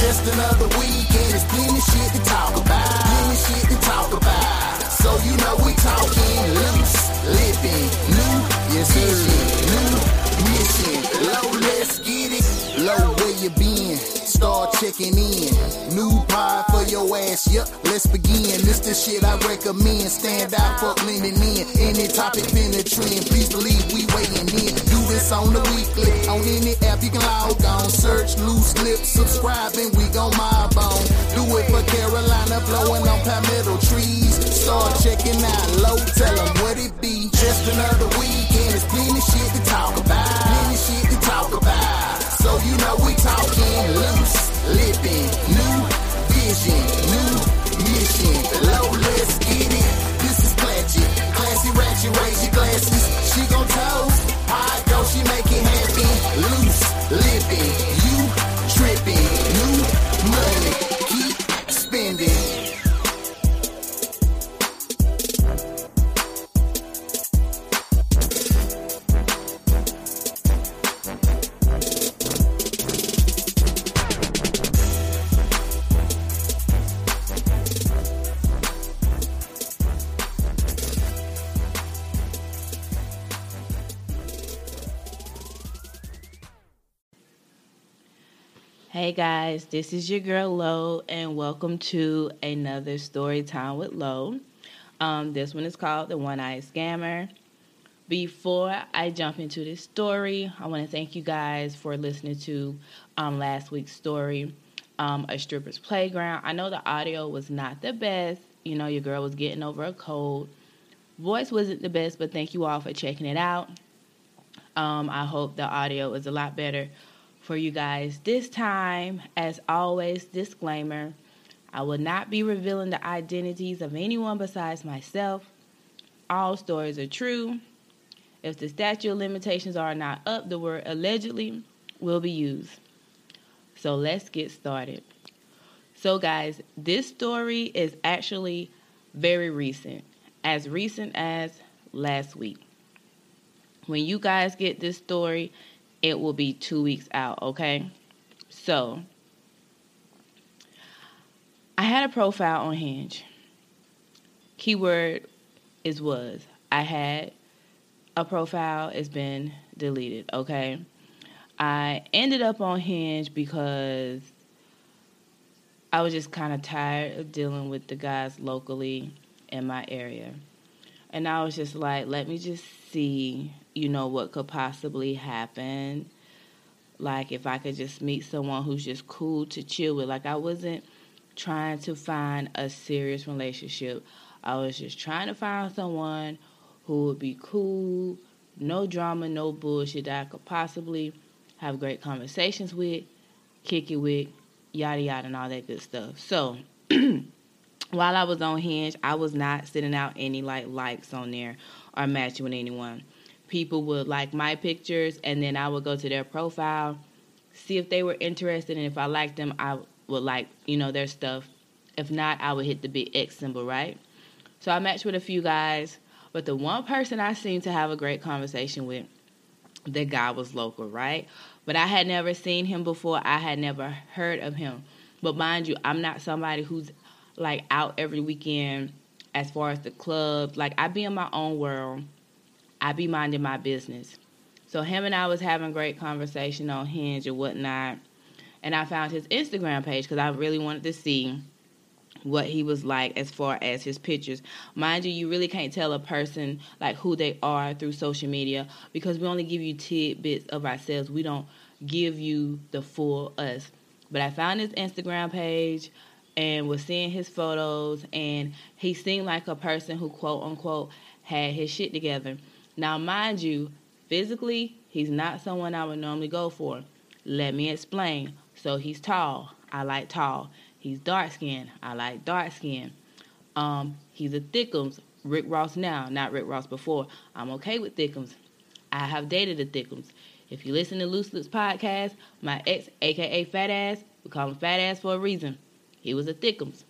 Just another week and it's plenty shit to talk about. Plenty shit to talk about. So you know we talking loose, living, new yes vision, new mission. Low, let's get it. Low, where you been? Start checking in. New pie for your ass, yep, let's begin. This the shit I recommend. Stand out, fuck leaning in. Any topic penetrating, please believe we weighing in. Do this on the weekly. On any app you can log on. Search loose lips, subscribe, and we gon' mob on. Do it for Carolina, blowing on palmetto trees. Start checking out low, tell them what it be. Just another week, and it's plenty shit to talk about. Plenty shit to talk about. You know we talking loose, living, new vision, new mission. This is your girl Lo, and welcome to another story time with Lo. Um, this one is called The One Eyed Scammer. Before I jump into this story, I want to thank you guys for listening to um, last week's story, um, A Stripper's Playground. I know the audio was not the best. You know, your girl was getting over a cold. Voice wasn't the best, but thank you all for checking it out. Um, I hope the audio is a lot better for you guys. This time, as always, disclaimer I will not be revealing the identities of anyone besides myself. All stories are true. If the statute of limitations are not up, the word allegedly will be used. So let's get started. So, guys, this story is actually very recent, as recent as last week. When you guys get this story, it will be two weeks out, okay? So, I had a profile on Hinge. Keyword is was. I had a profile, it's been deleted, okay? I ended up on Hinge because I was just kind of tired of dealing with the guys locally in my area. And I was just like, let me just see, you know, what could possibly happen. Like, if I could just meet someone who's just cool to chill with. Like, I wasn't trying to find a serious relationship. I was just trying to find someone who would be cool, no drama, no bullshit that I could possibly have great conversations with, kick it with, yada yada, and all that good stuff. So, while I was on Hinge, I was not sending out any like likes on there or matching with anyone. People would like my pictures, and then I would go to their profile, see if they were interested, and if I liked them, I would like you know their stuff. If not, I would hit the big X symbol, right? So I matched with a few guys, but the one person I seemed to have a great conversation with, the guy was local, right? But I had never seen him before. I had never heard of him. But mind you, I'm not somebody who's like out every weekend as far as the clubs. Like I be in my own world. I be minding my business. So him and I was having great conversation on Hinge and whatnot. And I found his Instagram page because I really wanted to see what he was like as far as his pictures. Mind you, you really can't tell a person like who they are through social media because we only give you tidbits of ourselves. We don't give you the full us. But I found his Instagram page and was seeing his photos and he seemed like a person who quote unquote had his shit together. Now mind you, physically he's not someone I would normally go for. Let me explain. So he's tall. I like tall. He's dark skinned. I like dark skin. Um, he's a thickums. Rick Ross now, not Rick Ross before. I'm okay with thickums. I have dated a thickums. If you listen to Loose Lips podcast, my ex, aka Fat Ass, we call him Fat Ass for a reason. He was a thickums.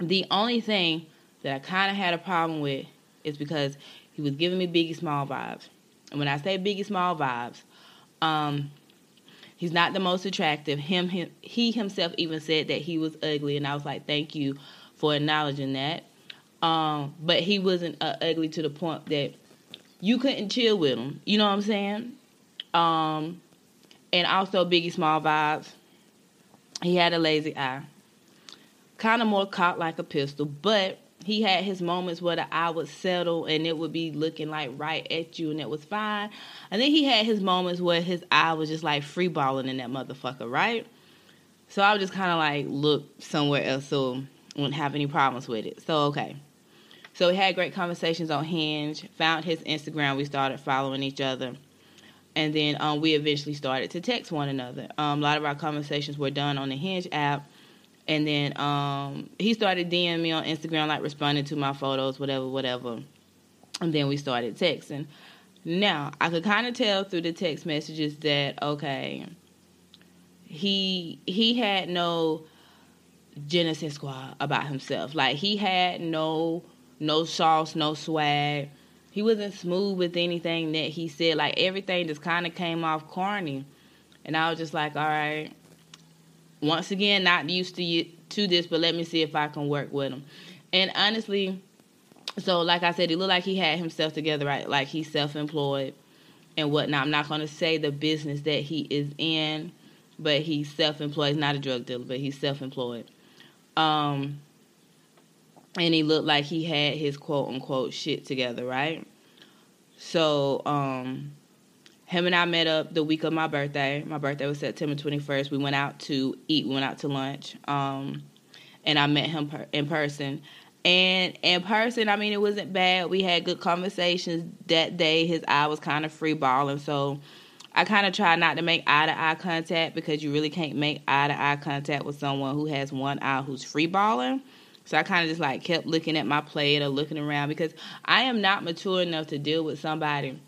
The only thing that I kind of had a problem with is because he was giving me Biggie Small vibes. And when I say Biggie Small vibes, um, He's not the most attractive. Him, him he himself even said that he was ugly, and I was like, thank you for acknowledging that. Um, but he wasn't uh, ugly to the point that you couldn't chill with him. You know what I'm saying? Um, and also Biggie Small vibes. He had a lazy eye, kind of more caught like a pistol, but he had his moments where the eye would settle and it would be looking like right at you and it was fine. And then he had his moments where his eye was just like free balling in that motherfucker, right? So I would just kind of like look somewhere else so wouldn't have any problems with it. So okay. So we had great conversations on Hinge, found his Instagram, we started following each other. And then um, we eventually started to text one another. Um, a lot of our conversations were done on the Hinge app and then um, he started DMing me on Instagram, like responding to my photos, whatever, whatever. And then we started texting. Now, I could kind of tell through the text messages that, okay, he he had no Genesis squad about himself. Like he had no no sauce, no swag. He wasn't smooth with anything that he said. Like everything just kind of came off corny. And I was just like, all right, once again, not used to to this, but let me see if I can work with him. And honestly, so like I said, he looked like he had himself together, right? Like he's self-employed and whatnot. I'm not going to say the business that he is in, but he's self-employed. He's not a drug dealer, but he's self-employed. Um, and he looked like he had his quote unquote shit together, right? So, um, him and I met up the week of my birthday. My birthday was September 21st. We went out to eat. We went out to lunch. Um, and I met him per- in person. And in person, I mean, it wasn't bad. We had good conversations that day. His eye was kind of free balling. So I kind of try not to make eye to eye contact because you really can't make eye to eye contact with someone who has one eye who's free balling. So I kind of just like kept looking at my plate or looking around because I am not mature enough to deal with somebody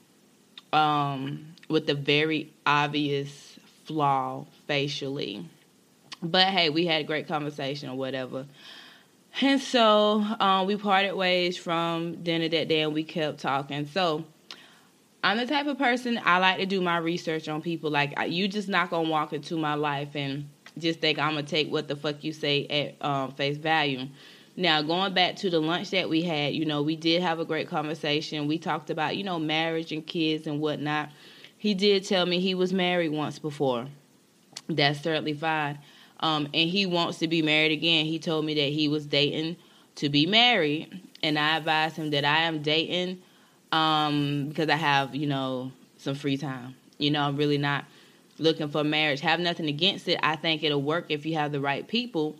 um, with a very obvious flaw facially. But hey, we had a great conversation or whatever. And so um, we parted ways from dinner that day and we kept talking. So I'm the type of person I like to do my research on people. Like, you just not gonna walk into my life and just think I'm gonna take what the fuck you say at um, face value. Now, going back to the lunch that we had, you know, we did have a great conversation. We talked about, you know, marriage and kids and whatnot. He did tell me he was married once before. That's certainly fine. Um, and he wants to be married again. He told me that he was dating to be married, and I advised him that I am dating um, because I have, you know, some free time. You know, I'm really not looking for marriage. Have nothing against it. I think it'll work if you have the right people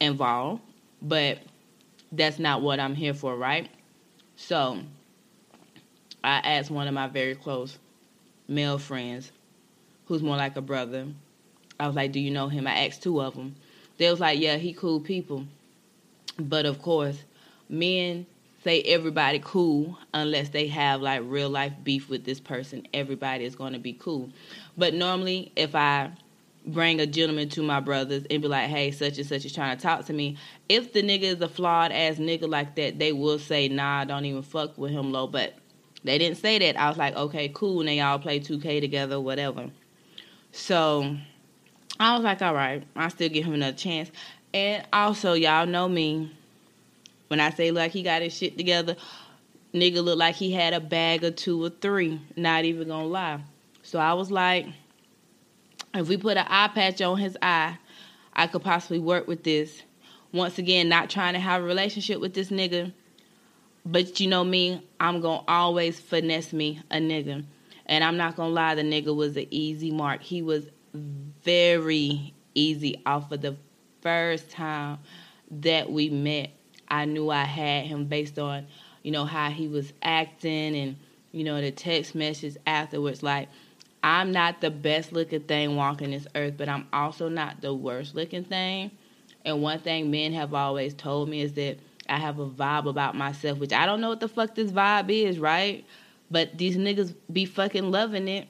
involved, but that's not what I'm here for, right? So I asked one of my very close male friends who's more like a brother. I was like, "Do you know him?" I asked two of them. They was like, "Yeah, he cool people." But of course, men say everybody cool unless they have like real life beef with this person. Everybody is going to be cool. But normally, if I bring a gentleman to my brothers and be like, "Hey, such and such is trying to talk to me," if the nigga is a flawed ass nigga like that, they will say, "Nah, don't even fuck with him, low." But they didn't say that. I was like, okay, cool. And they all play 2K together, whatever. So I was like, all right, I still give him another chance. And also, y'all know me. When I say like he got his shit together, nigga looked like he had a bag or two or three. Not even gonna lie. So I was like, if we put an eye patch on his eye, I could possibly work with this. Once again, not trying to have a relationship with this nigga but you know me, I'm gonna always finesse me a nigga. And I'm not gonna lie, the nigga was an easy mark. He was very easy off of the first time that we met. I knew I had him based on, you know, how he was acting and, you know, the text message afterwards. Like, I'm not the best looking thing walking this earth, but I'm also not the worst looking thing. And one thing men have always told me is that I have a vibe about myself, which I don't know what the fuck this vibe is, right? But these niggas be fucking loving it.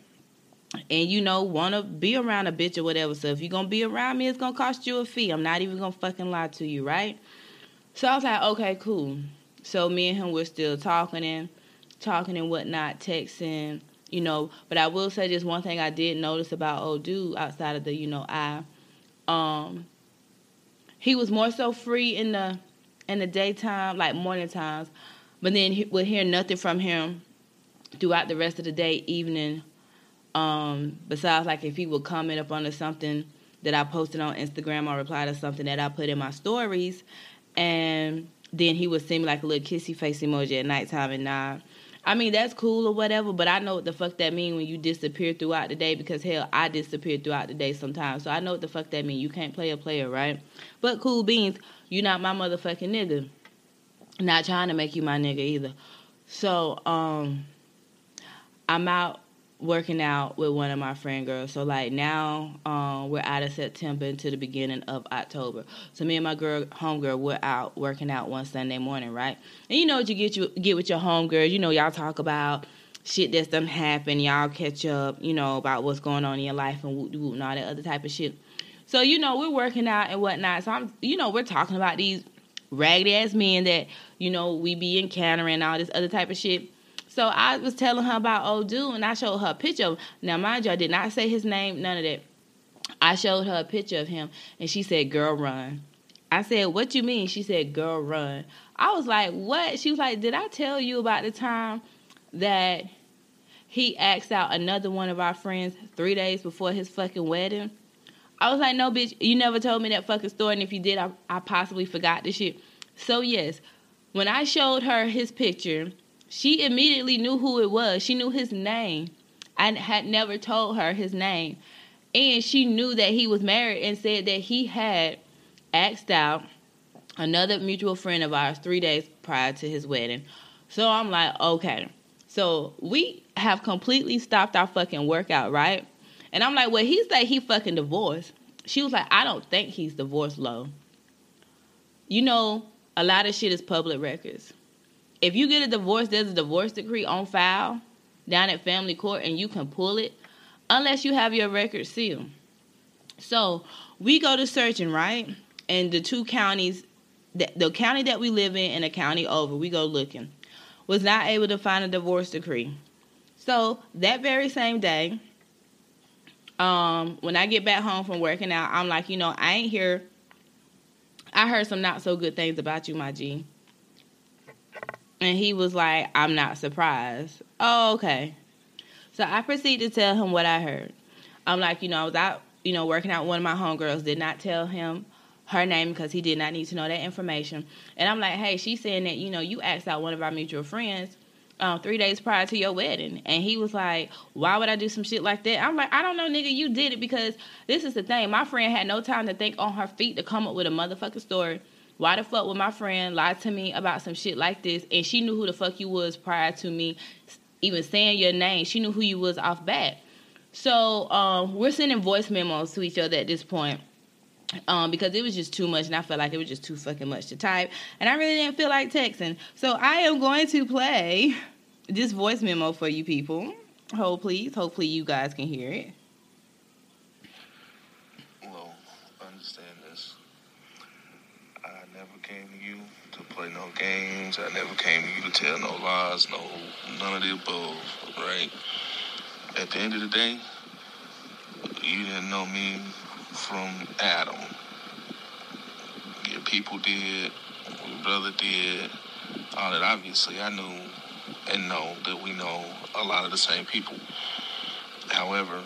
And you know, wanna be around a bitch or whatever. So if you're gonna be around me, it's gonna cost you a fee. I'm not even gonna fucking lie to you, right? So I was like, okay, cool. So me and him were still talking and talking and whatnot, texting. you know. But I will say just one thing I did notice about old dude outside of the, you know, I, um, he was more so free in the in the daytime, like morning times, but then he would hear nothing from him throughout the rest of the day, evening. Um, besides, like if he would comment up on something that I posted on Instagram or reply to something that I put in my stories, and then he would send me like a little kissy face emoji at nighttime, and now. I mean that's cool or whatever, but I know what the fuck that mean when you disappear throughout the day because hell, I disappear throughout the day sometimes. So I know what the fuck that mean. You can't play a player, right? But cool beans, you not my motherfucking nigga. Not trying to make you my nigga either. So, um, I'm out working out with one of my friend girls. So like now, um, we're out of September into the beginning of October. So me and my girl, homegirl, we're out working out one Sunday morning, right? And you know what you get you get with your homegirls. You know y'all talk about shit that's done happen. Y'all catch up, you know, about what's going on in your life and and all that other type of shit. So you know we're working out and whatnot. So I'm, you know, we're talking about these raggedy ass men that you know we be encountering all this other type of shit. So I was telling her about old dude, and I showed her a picture. Of, now, mind you, I did not say his name, none of that. I showed her a picture of him, and she said, "Girl, run." I said, "What you mean?" She said, "Girl, run." I was like, "What?" She was like, "Did I tell you about the time that he asked out another one of our friends three days before his fucking wedding?" I was like, "No, bitch, you never told me that fucking story, and if you did, I, I possibly forgot the shit." So yes, when I showed her his picture she immediately knew who it was. She knew his name. I had never told her his name. And she knew that he was married and said that he had asked out another mutual friend of ours three days prior to his wedding. So I'm like, okay. So we have completely stopped our fucking workout, right? And I'm like, well, he's like he fucking divorced. She was like, I don't think he's divorced, low. You know, a lot of shit is public records if you get a divorce, there's a divorce decree on file down at family court and you can pull it unless you have your record sealed. So we go to searching, right? And the two counties, the, the county that we live in and the county over, we go looking, was not able to find a divorce decree. So that very same day, um, when I get back home from working out, I'm like, you know, I ain't here. I heard some not so good things about you, my G. And he was like, I'm not surprised. Oh, okay. So I proceeded to tell him what I heard. I'm like, you know, I was out, you know, working out. One of my homegirls did not tell him her name because he did not need to know that information. And I'm like, hey, she's saying that, you know, you asked out one of our mutual friends um, three days prior to your wedding. And he was like, why would I do some shit like that? I'm like, I don't know, nigga. You did it because this is the thing. My friend had no time to think on her feet to come up with a motherfucking story why the fuck would my friend lie to me about some shit like this? And she knew who the fuck you was prior to me even saying your name. She knew who you was off bat. So um, we're sending voice memos to each other at this point. Um, because it was just too much and I felt like it was just too fucking much to type. And I really didn't feel like texting. So I am going to play this voice memo for you people. Hold please. Hopefully you guys can hear it. Play no games. I never came to you to tell no lies, no none of the above, right? At the end of the day, you didn't know me from Adam. Your people did, your brother did, all that. Obviously, I knew and know that we know a lot of the same people. However,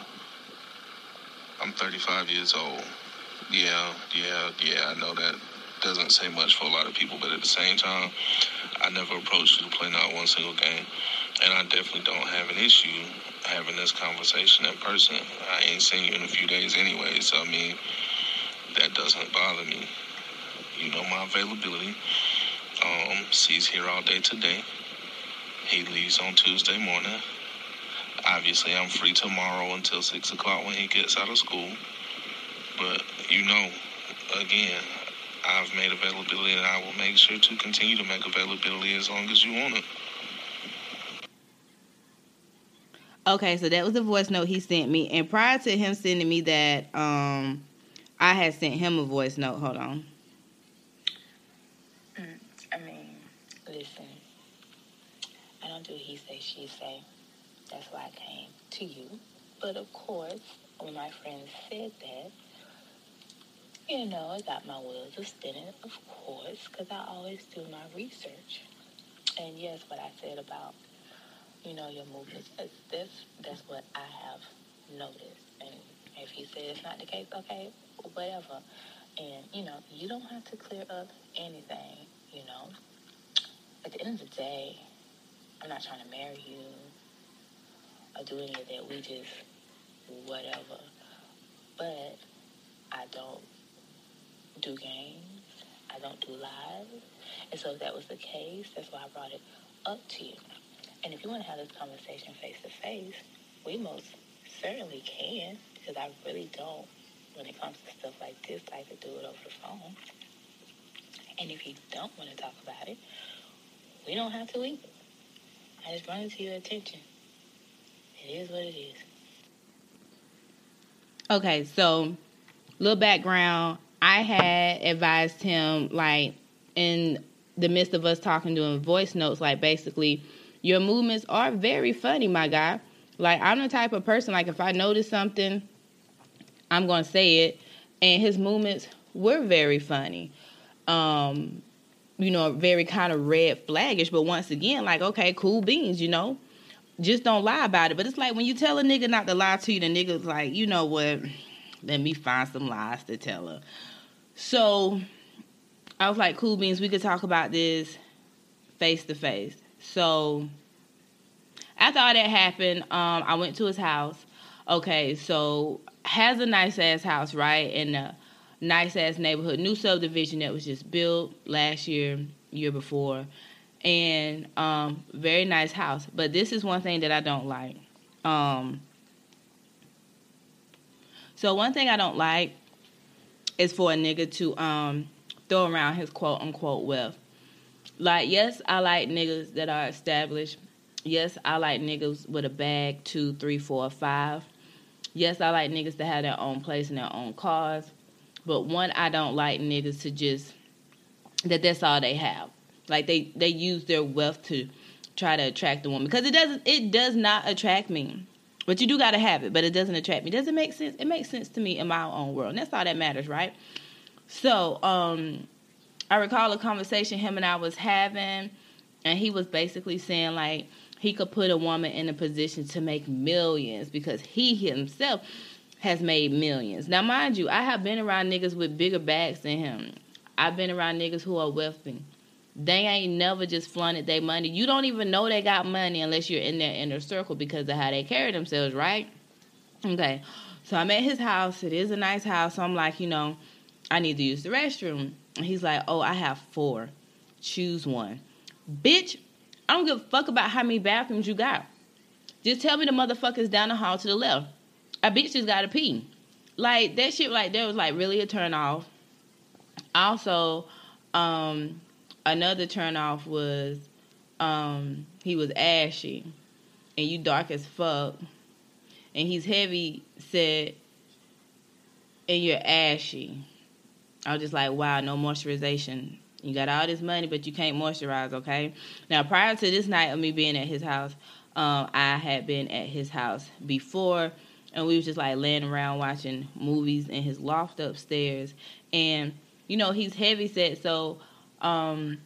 I'm 35 years old. Yeah, yeah, yeah, I know that doesn't say much for a lot of people, but at the same time, I never approached you to play not one single game. And I definitely don't have an issue having this conversation in person. I ain't seen you in a few days anyway, so I mean, that doesn't bother me. You know my availability. Um, C's here all day today. He leaves on Tuesday morning. Obviously, I'm free tomorrow until 6 o'clock when he gets out of school. But, you know, again, I've made availability and I will make sure to continue to make availability as long as you want it. Okay, so that was the voice note he sent me. And prior to him sending me that, um, I had sent him a voice note. Hold on. Mm, I mean, listen, I don't do he say, she say. That's why I came to you. But of course, when my friend said that, you know, I got my wheels a spinning, of course, because I always do my research. And yes, what I said about, you know, your movements, that's, that's, that's what I have noticed. And if he said it's not the case, okay, whatever. And, you know, you don't have to clear up anything, you know. At the end of the day, I'm not trying to marry you or do any of that. We just, whatever. But I don't do games. I don't do live. And so if that was the case, that's why I brought it up to you. And if you want to have this conversation face to face, we most certainly can because I really don't, when it comes to stuff like this, like to do it over the phone. And if you don't want to talk about it, we don't have to either. I just brought it to your attention. It is what it is. Okay, so little background. I had advised him like in the midst of us talking doing voice notes, like basically, your movements are very funny, my guy. Like I'm the type of person like if I notice something, I'm gonna say it. And his movements were very funny. Um, you know, very kind of red flaggish, but once again, like, okay, cool beans, you know. Just don't lie about it. But it's like when you tell a nigga not to lie to you, the nigga's like, you know what? Let me find some lies to tell her. So I was like, cool beans, we could talk about this face to face. So after all that happened, um, I went to his house. Okay, so has a nice ass house, right? In a nice ass neighborhood, new subdivision that was just built last year, year before, and um, very nice house. But this is one thing that I don't like. Um, so one thing I don't like is for a nigga to um, throw around his quote unquote wealth. Like, yes, I like niggas that are established. Yes, I like niggas with a bag, two, three, four, five. Yes, I like niggas to have their own place and their own cars. But one, I don't like niggas to just that that's all they have. Like they they use their wealth to try to attract the woman because it doesn't it does not attract me. But you do gotta have it, but it doesn't attract me. Does it make sense? It makes sense to me in my own world. And that's all that matters, right? So, um, I recall a conversation him and I was having, and he was basically saying like he could put a woman in a position to make millions because he himself has made millions. Now, mind you, I have been around niggas with bigger bags than him. I've been around niggas who are wealthy. They ain't never just flaunted their money. You don't even know they got money unless you're in their inner circle because of how they carry themselves, right? Okay. So I'm at his house. It is a nice house. So I'm like, you know, I need to use the restroom. And he's like, oh, I have four. Choose one. Bitch, I don't give a fuck about how many bathrooms you got. Just tell me the motherfuckers down the hall to the left. A bitch just gotta pee. Like that shit like that was like really a turn off. Also, um, another turn off was um he was ashy and you dark as fuck. And he's heavy set and you're ashy. I was just like, wow, no moisturization. You got all this money, but you can't moisturize, okay? Now, prior to this night of me being at his house, um, I had been at his house before, and we was just like laying around watching movies in his loft upstairs. And you know, he's heavy set, so um,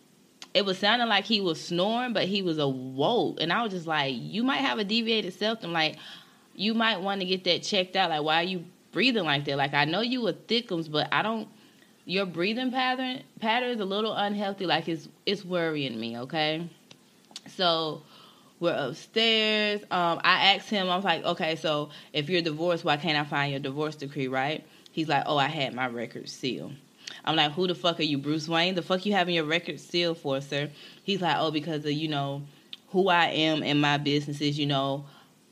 it was sounding like he was snoring, but he was awoke. And I was just like, you might have a deviated septum. Like, you might want to get that checked out. Like, why are you breathing like that? Like, I know you were thickums, but I don't. Your breathing pattern pattern is a little unhealthy. Like, it's it's worrying me. Okay, so we're upstairs. Um, I asked him. I was like, okay, so if you're divorced, why can't I find your divorce decree? Right? He's like, oh, I had my record sealed. I'm like, who the fuck are you, Bruce Wayne? The fuck you having your record sealed for, sir? He's like, oh, because of, you know, who I am and my businesses, you know,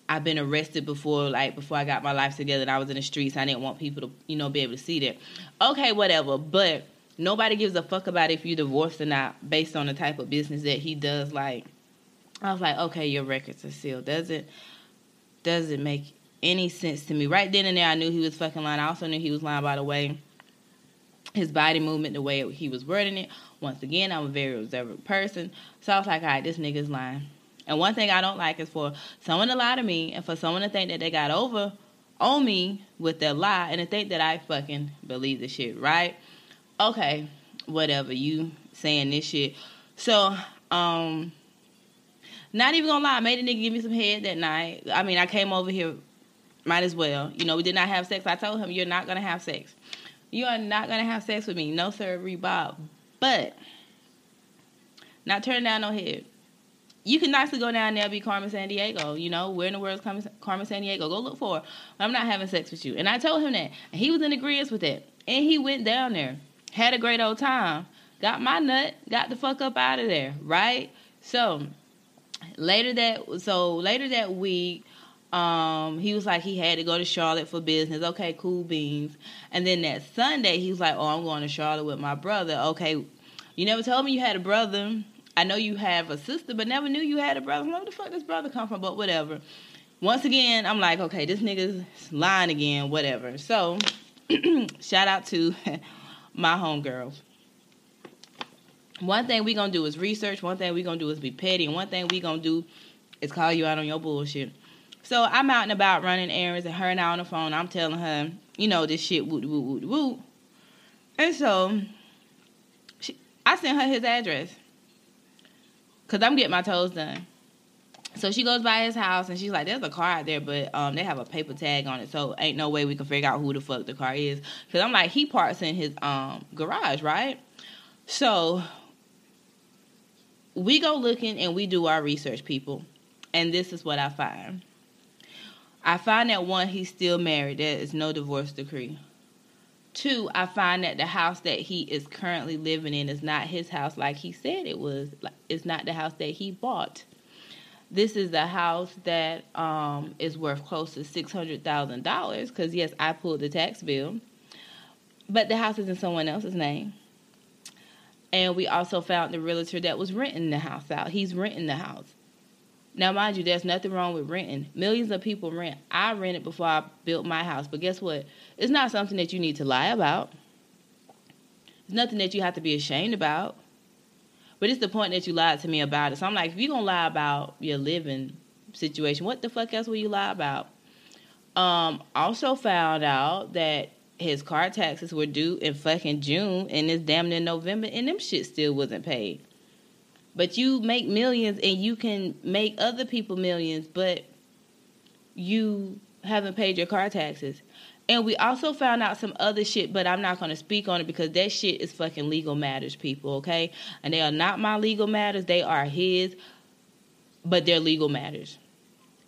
I've been arrested before, like before I got my life together and I was in the streets. I didn't want people to, you know, be able to see that. Okay, whatever. But nobody gives a fuck about if you divorced or not based on the type of business that he does. Like, I was like, okay, your records are sealed. Doesn't doesn't make any sense to me. Right then and there, I knew he was fucking lying. I also knew he was lying by the way his body movement, the way he was wording it. Once again, I'm a very observant person. So I was like, all right, this nigga's lying. And one thing I don't like is for someone to lie to me and for someone to think that they got over on me with their lie and to think that I fucking believe the shit, right? Okay, whatever. You saying this shit. So, um, not even gonna lie, I made a nigga give me some head that night. I mean, I came over here, might as well. You know, we did not have sex. I told him, you're not gonna have sex. You are not gonna have sex with me. No, sir, Bob. But, not turning down no head. You can nicely go down there be Carmen Sandiego. You know, where in the world is Carmen, Sandiego? Go look for her. I'm not having sex with you. And I told him that. And he was in agreement with it. And he went down there, had a great old time, got my nut, got the fuck up out of there, right? So, later that so later that week um he was like he had to go to charlotte for business. Okay cool beans. And then that sunday he was like oh i'm going to charlotte with my brother. Okay you never told me you had a brother. I know you have a sister but never knew you had a brother. Where the fuck this brother come from? But whatever. Once again i'm like okay this nigga's lying again whatever. So shout out to my homegirls. One thing we gonna do is research. One thing we gonna do is be petty. And one thing we gonna do is call you out on your bullshit. So I'm out and about running errands, and her and I on the phone. I'm telling her, you know, this shit, woot woot woot woot. And so she, I sent her his address because I'm getting my toes done. So she goes by his house and she's like, "There's a car out there, but um, they have a paper tag on it, so ain't no way we can figure out who the fuck the car is." Because I'm like, he parks in his um garage, right? So we go looking and we do our research, people. And this is what I find. I find that one, he's still married. There is no divorce decree. Two, I find that the house that he is currently living in is not his house like he said it was. It's not the house that he bought. This is the house that um, is worth close to six hundred thousand dollars. Because yes, I pulled the tax bill, but the house is in someone else's name. And we also found the realtor that was renting the house out. He's renting the house. Now, mind you, there's nothing wrong with renting. Millions of people rent. I rented before I built my house, but guess what? It's not something that you need to lie about. It's nothing that you have to be ashamed about. But it's the point that you lied to me about it. So I'm like, if you're gonna lie about your living situation, what the fuck else will you lie about? Um, also found out that his car taxes were due in fucking June and it's damn near November and them shit still wasn't paid. But you make millions and you can make other people millions, but you haven't paid your car taxes. And we also found out some other shit, but I'm not going to speak on it because that shit is fucking legal matters, people, okay? And they are not my legal matters, they are his, but they're legal matters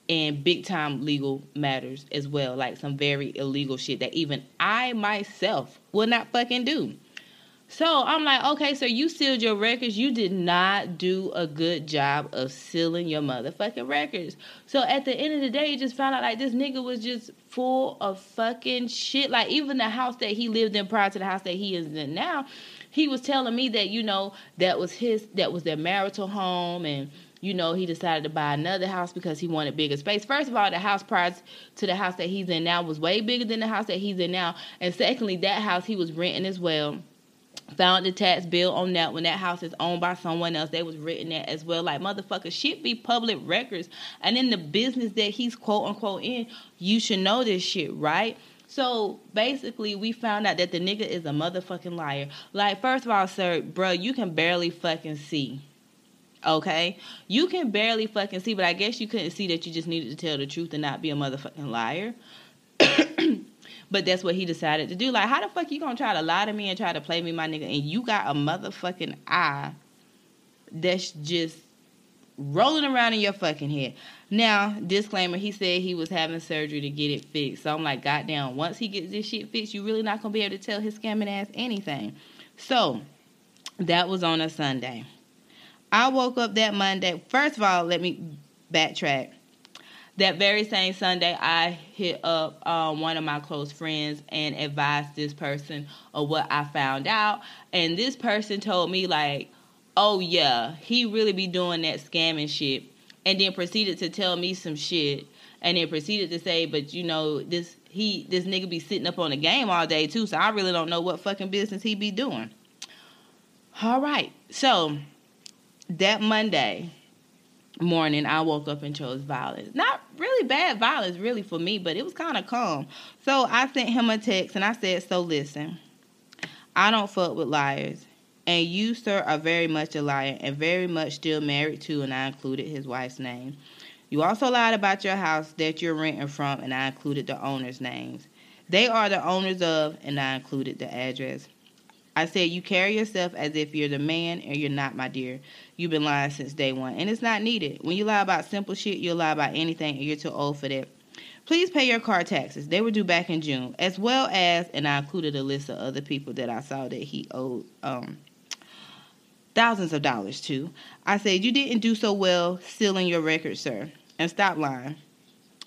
and big time legal matters as well, like some very illegal shit that even I myself will not fucking do. So I'm like, okay, so you sealed your records. You did not do a good job of sealing your motherfucking records. So at the end of the day, you just found out like this nigga was just full of fucking shit. Like even the house that he lived in prior to the house that he is in now, he was telling me that, you know, that was his that was their marital home and you know, he decided to buy another house because he wanted bigger space. First of all, the house prior to the house that he's in now was way bigger than the house that he's in now. And secondly, that house he was renting as well. Found the tax bill on that when that house is owned by someone else. They was written that as well. Like motherfucker shit be public records. And in the business that he's quote unquote in, you should know this shit, right? So basically, we found out that the nigga is a motherfucking liar. Like, first of all, sir, bro, you can barely fucking see. Okay? You can barely fucking see, but I guess you couldn't see that you just needed to tell the truth and not be a motherfucking liar. but that's what he decided to do. Like, how the fuck you gonna try to lie to me and try to play me, my nigga, and you got a motherfucking eye that's just rolling around in your fucking head. Now, disclaimer, he said he was having surgery to get it fixed. So I'm like, goddamn, once he gets this shit fixed, you really not gonna be able to tell his scamming ass anything. So that was on a Sunday. I woke up that Monday. First of all, let me backtrack. That very same Sunday, I hit up um, one of my close friends and advised this person of what I found out. And this person told me, like, oh, yeah, he really be doing that scamming shit. And then proceeded to tell me some shit. And then proceeded to say, but you know, this he this nigga be sitting up on the game all day too, so I really don't know what fucking business he be doing. All right. So that Monday, morning, I woke up and chose violence. Not really bad violence, really, for me, but it was kind of calm. So I sent him a text and I said, So listen, I don't fuck with liars. And you, sir, are very much a liar and very much still married to, and I included his wife's name. You also lied about your house that you're renting from, and I included the owner's names. They are the owners of, and I included the address. I said, You carry yourself as if you're the man, and you're not, my dear. You've been lying since day one, and it's not needed. When you lie about simple shit, you'll lie about anything, and you're too old for that. Please pay your car taxes. They were due back in June, as well as, and I included a list of other people that I saw that he owed um, thousands of dollars to. I said, You didn't do so well sealing your record, sir. And stop lying.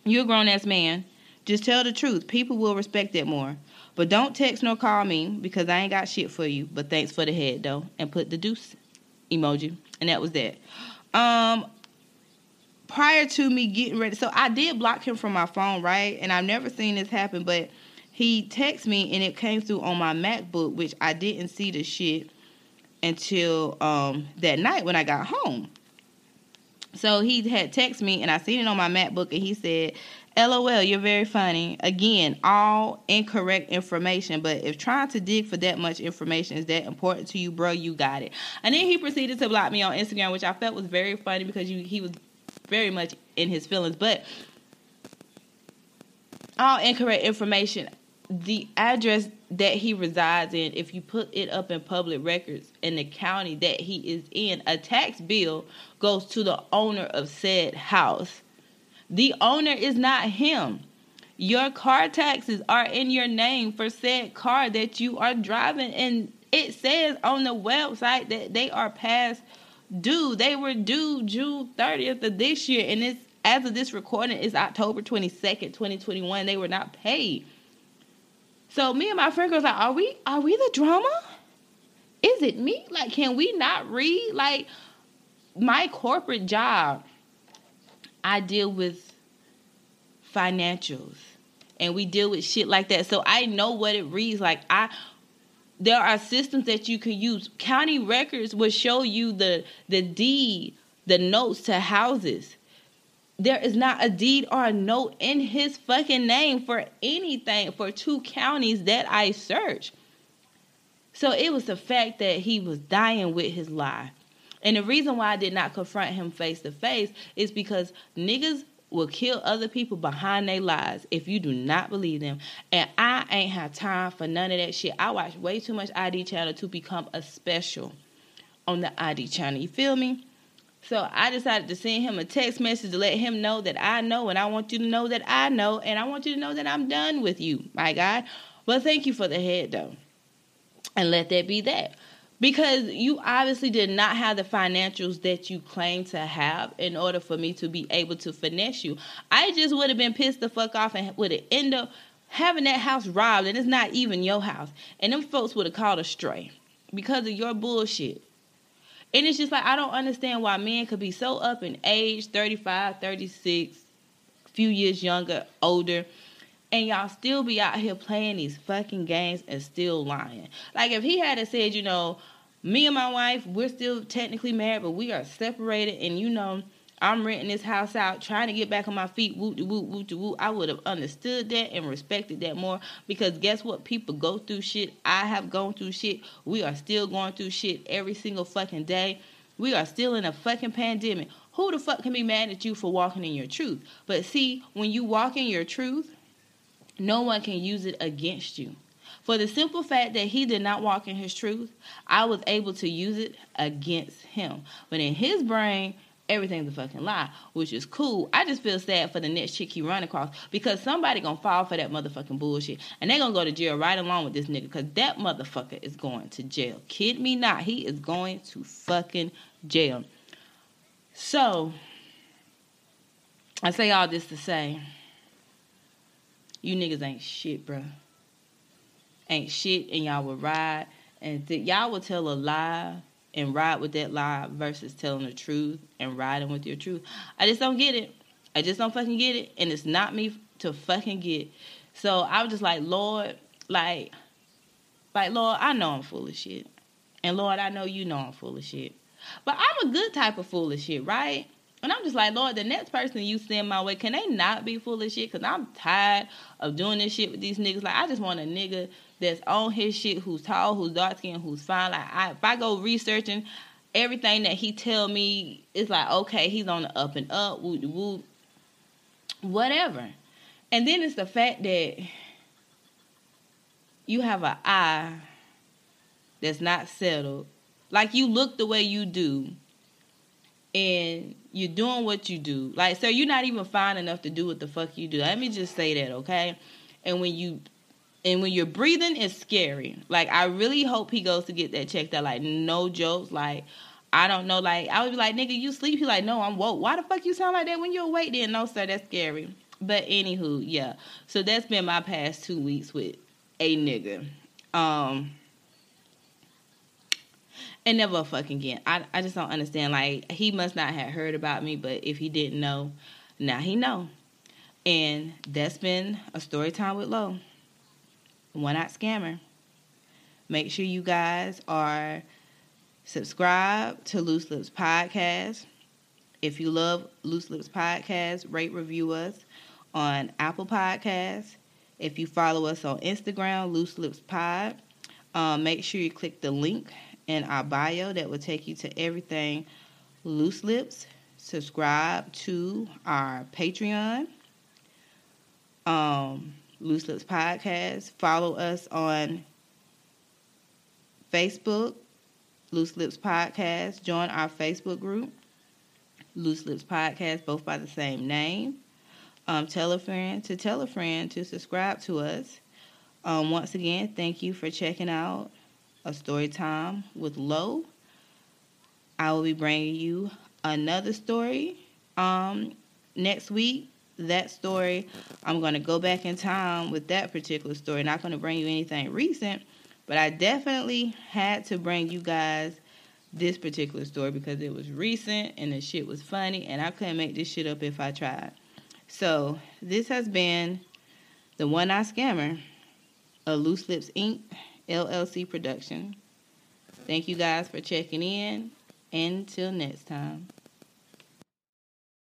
You're a grown ass man. Just tell the truth. People will respect it more. But don't text nor call me because I ain't got shit for you. But thanks for the head though. And put the deuce emoji. And that was that. Um prior to me getting ready, so I did block him from my phone, right? And I've never seen this happen, but he texted me and it came through on my MacBook, which I didn't see the shit until um, that night when I got home. So he had texted me and I seen it on my MacBook and he said, LOL, you're very funny. Again, all incorrect information, but if trying to dig for that much information is that important to you, bro, you got it. And then he proceeded to block me on Instagram, which I felt was very funny because you, he was very much in his feelings. But all incorrect information, the address that he resides in, if you put it up in public records in the county that he is in, a tax bill goes to the owner of said house. The owner is not him. Your car taxes are in your name for said car that you are driving, and it says on the website that they are past due. They were due June 30th of this year, and it's as of this recording, it's October 22nd, 2021. They were not paid. So me and my friend was like, "Are we? Are we the drama? Is it me? Like, can we not read? Like, my corporate job, I deal with financials, and we deal with shit like that. So I know what it reads like. I there are systems that you can use. County records will show you the the deed, the notes to houses there is not a deed or a note in his fucking name for anything for two counties that I searched. So it was the fact that he was dying with his lie. And the reason why I did not confront him face to face is because niggas will kill other people behind their lies if you do not believe them. And I ain't have time for none of that shit. I watch way too much ID channel to become a special on the ID channel. You feel me? So I decided to send him a text message to let him know that I know, and I want you to know that I know, and I want you to know that I'm done with you, my God. Well, thank you for the head, though. And let that be that. Because you obviously did not have the financials that you claim to have in order for me to be able to finesse you. I just would have been pissed the fuck off and would have ended up having that house robbed, and it's not even your house. And them folks would have called a stray because of your bullshit. And it's just like I don't understand why men could be so up in age, 35, 36, few years younger, older, and y'all still be out here playing these fucking games and still lying. Like if he had said, you know, me and my wife, we're still technically married, but we are separated, and you know, I'm renting this house out, trying to get back on my feet, whoop, whoop de whoop. I would have understood that and respected that more because guess what? People go through shit. I have gone through shit. We are still going through shit every single fucking day. We are still in a fucking pandemic. Who the fuck can be mad at you for walking in your truth? But see, when you walk in your truth, no one can use it against you. For the simple fact that he did not walk in his truth, I was able to use it against him. But in his brain, everything's a fucking lie, which is cool. I just feel sad for the next chick he run across because somebody gonna fall for that motherfucking bullshit and they gonna go to jail right along with this nigga because that motherfucker is going to jail. Kid me not, he is going to fucking jail. So, I say all this to say, you niggas ain't shit, bro. Ain't shit, and y'all will ride, and th- y'all will tell a lie and ride with that lie versus telling the truth and riding with your truth. I just don't get it. I just don't fucking get it. And it's not me to fucking get. So I was just like, Lord, like, like, Lord, I know I'm full of shit. And Lord, I know you know I'm full of shit. But I'm a good type of full of shit, right? And I'm just like, Lord, the next person you send my way, can they not be full of shit? Because I'm tired of doing this shit with these niggas. Like, I just want a nigga that's on his shit, who's tall, who's dark skinned, who's fine. Like, I, if I go researching everything that he tell me, it's like, okay, he's on the up and up, woo, woo, whatever. And then it's the fact that you have an eye that's not settled. Like you look the way you do, and you're doing what you do. Like, so you're not even fine enough to do what the fuck you do. Let me just say that, okay? And when you and when you're breathing, it's scary. Like, I really hope he goes to get that checked out. Like, no jokes. Like, I don't know. Like, I would be like, nigga, you sleep? He's like, no, I'm woke. Why the fuck you sound like that when you're awake? Then no, sir, that's scary. But anywho, yeah. So that's been my past two weeks with a nigga. Um and never fucking again. I I just don't understand. Like he must not have heard about me, but if he didn't know, now he know. And that's been a story time with Lo. One out scammer. Make sure you guys are subscribed to Loose Lips Podcast. If you love Loose Lips Podcast, rate review us on Apple Podcasts. If you follow us on Instagram, Loose Lips Pod, um, make sure you click the link in our bio that will take you to everything Loose Lips. Subscribe to our Patreon, um, Loose Lips Podcast. Follow us on Facebook, Loose Lips Podcast. Join our Facebook group, Loose Lips Podcast, both by the same name. Um, tell a friend to tell a friend to subscribe to us. Um, once again, thank you for checking out a story time with Lo. I will be bringing you another story um, next week. That story, I'm going to go back in time with that particular story. Not going to bring you anything recent, but I definitely had to bring you guys this particular story because it was recent and the shit was funny, and I couldn't make this shit up if I tried. So, this has been the One Eye Scammer, a Loose Lips Inc. LLC production. Thank you guys for checking in. Until next time.